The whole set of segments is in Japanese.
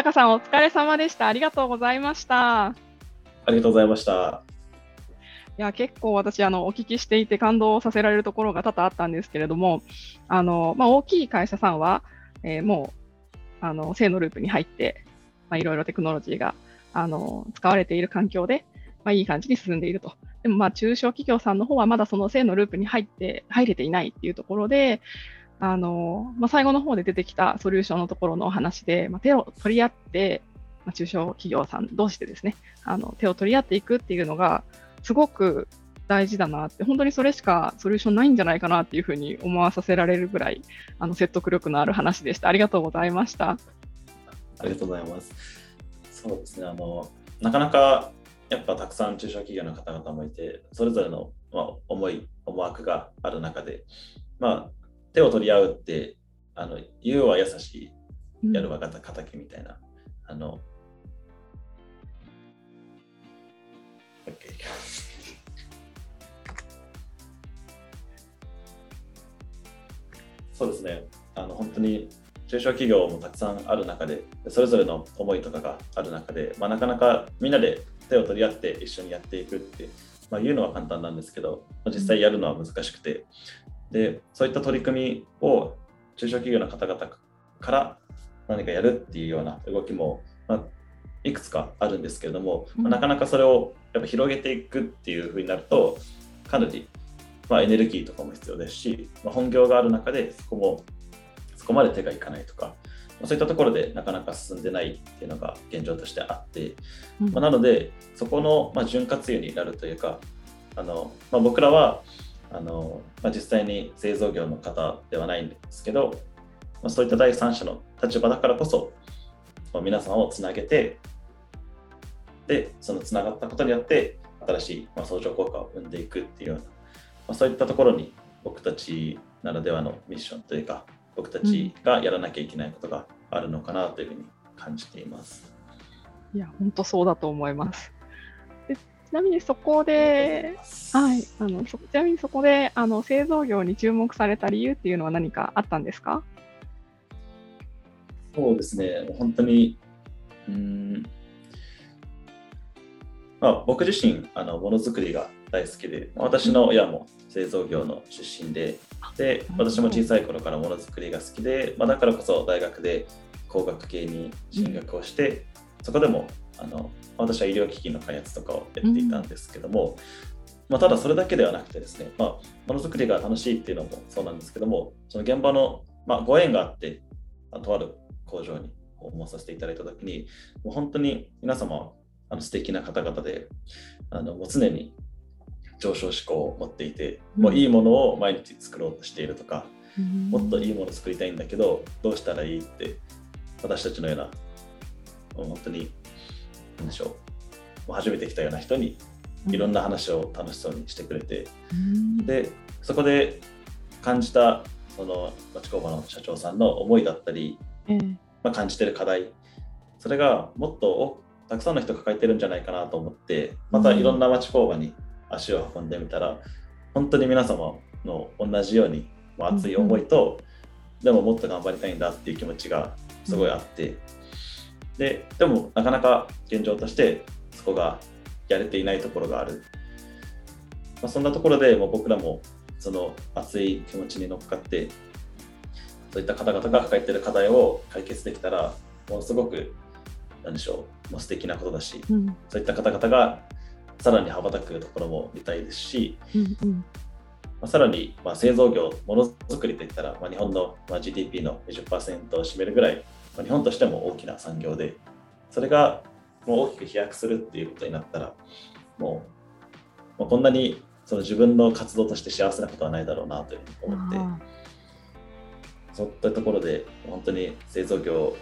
坂さん、お疲れ様でした。ありがとうございました。ありがとうございました。いや結構私あのお聞きしていて感動させられるところが多々あったんですけれどもあの、まあ、大きい会社さんは、えー、もうあの正のループに入っていろいろテクノロジーがあの使われている環境で、まあ、いい感じに進んでいると。でもまあ中小企業さんの方はまだその正のループに入って入れていないっていうところで、あのまあ、最後の方で出てきたソリューションのところのお話で、まあ、手を取り合って、まあ、中小企業さん同士でですねあの手を取り合っていくっていうのがすごく大事だなって、本当にそれしかソリューションないんじゃないかなっていうふうに思わさせられるぐらい、あの説得力のある話でした。ありがとうございました。ありがとうございます。そうですね、あのなかなかやっぱたくさん中小企業の方々もいて、それぞれの、まあ、思い、思惑がある中で、まあ、手を取り合うって、あの言うは優しい、やるは敵みたいな、うん、あのそうですね。あの本当に中小企業もたくさんある中でそれぞれの思いとかがある中で、まあ、なかなかみんなで手を取り合って一緒にやっていくって、まあ、言うのは簡単なんですけど、まあ、実際やるのは難しくてでそういった取り組みを中小企業の方々から何かやるっていうような動きも、まあ、いくつかあるんですけれども、まあ、なかなかそれをやっぱ広げていくっていうふうになるとかなり、まあ、エネルギーとかも必要ですし、まあ、本業がある中でそこもそこまで手がいかないとか、まあ、そういったところでなかなか進んでないっていうのが現状としてあって、まあ、なのでそこの、まあ、潤滑油になるというかあの、まあ、僕らはあの、まあ、実際に製造業の方ではないんですけど、まあ、そういった第三者の立場だからこそ、まあ、皆さんをつなげてでそのつながったことによって新しい、まあ、相乗効果を生んでいくっていうような、まあ、そういったところに僕たちならではのミッションというか僕たちがやらなきゃいけないことがあるのかなというふうに感じています。いや本当そうだと思います。ちなみにそこで、はい、あのそちなみにそこであの製造業に注目された理由っていうのは何かあったんですか？そうですね、本当に、うんまあ、僕自身あのものづくりが大好きで私の親も製造業の出身でで私も小さい頃からものづくりが好きで、まあ、だからこそ大学で工学系に進学をして、そこでもあの私は医療機器の開発とかをやっていたんですけども、まあ、ただそれだけではなくてですね、まあ、ものづくりが楽しいっていうのもそうなんですけどもその現場の、まあ、ご縁があってとある工場に訪問させていただいた時にもう本当に皆様あの素敵な方々であのもう常に上昇志向を持っていて、もういいものを毎日作ろうとしているとか、うん、もっといいものを作りたいんだけどどうしたらいいって私たちのような本当に何でしょう初めて来たような人にいろんな話を楽しそうにしてくれて、うん、でそこで感じたその町工場の社長さんの思いだったり、うん、まあ、感じてる課題それがもっとたくさんの人抱えてるんじゃないかなと思ってまたいろんな町工場に足を運んでみたら、本当に皆様の同じように熱い思いと、でももっと頑張りたいんだっていう気持ちがすごいあって、ででもなかなか現状としてそこがやれていないところがある、まあ、そんなところでもう僕らもその熱い気持ちに乗っかってそういった方々が抱えている課題を解決できたらものすごくなんでしょう、もう素敵なことだし、うん、そういった方々がさらに羽ばたくところも見たいですし、うんうん、まあ、さらに、まあ、製造業、ものづくりといったら、まあ、日本の、まあ、GDP の20%を占めるぐらい、まあ、日本としても大きな産業で、それがもう大きく飛躍するっていうことになったら、もう、まあ、こんなにその自分の活動として幸せなことはないだろうなというふうに思って、そういったところで、本当に製造業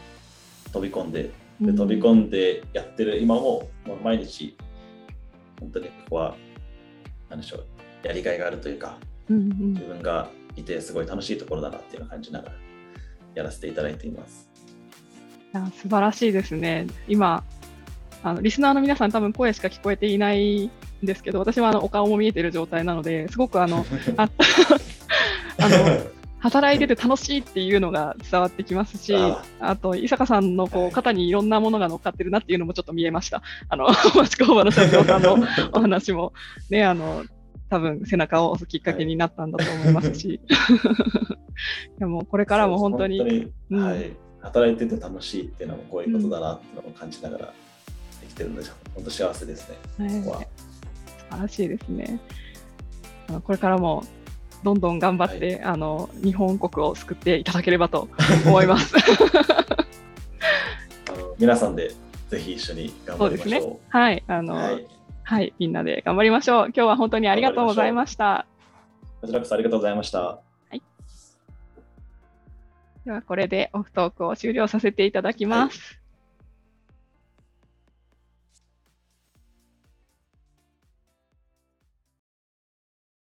飛び込んでで飛び込んでやってる今も、もう毎日本当にここは何でしょうやりがいがあるというか、うんうん、自分がいてすごい楽しいところだなっていうのを感じながらやらせていただいています。いや素晴らしいですね。今あのリスナーの皆さん多分声しか聞こえていないんですけど私はあのお顔も見えている状態なのですごくあの あ あの働いてて楽しいっていうのが伝わってきますし、ああ。と、伊坂さんのこはいう肩にいろんなものが乗っかってるなっていうのもちょっと見えました。あの、町工場の社長さんのお話も、ね、あの、多分背中を押すきっかけになったんだと思いますし、いやもうこれからも本当に、はい、働いてて楽しいっていうのもこういうことだなっていうのを感じながら生きてるので、本当幸せですね。はいここは素晴らしいですね。これからもどんどん頑張って、あの日本国を救っていただければと思います。あの皆さんでぜひ一緒に頑張りましょはい、あの、う。はい、はい、みんなで頑張りましょう。今日は本当にありがとうございました。こちらこそありがとうございました。ではこれでオフトークを終了させていただきます。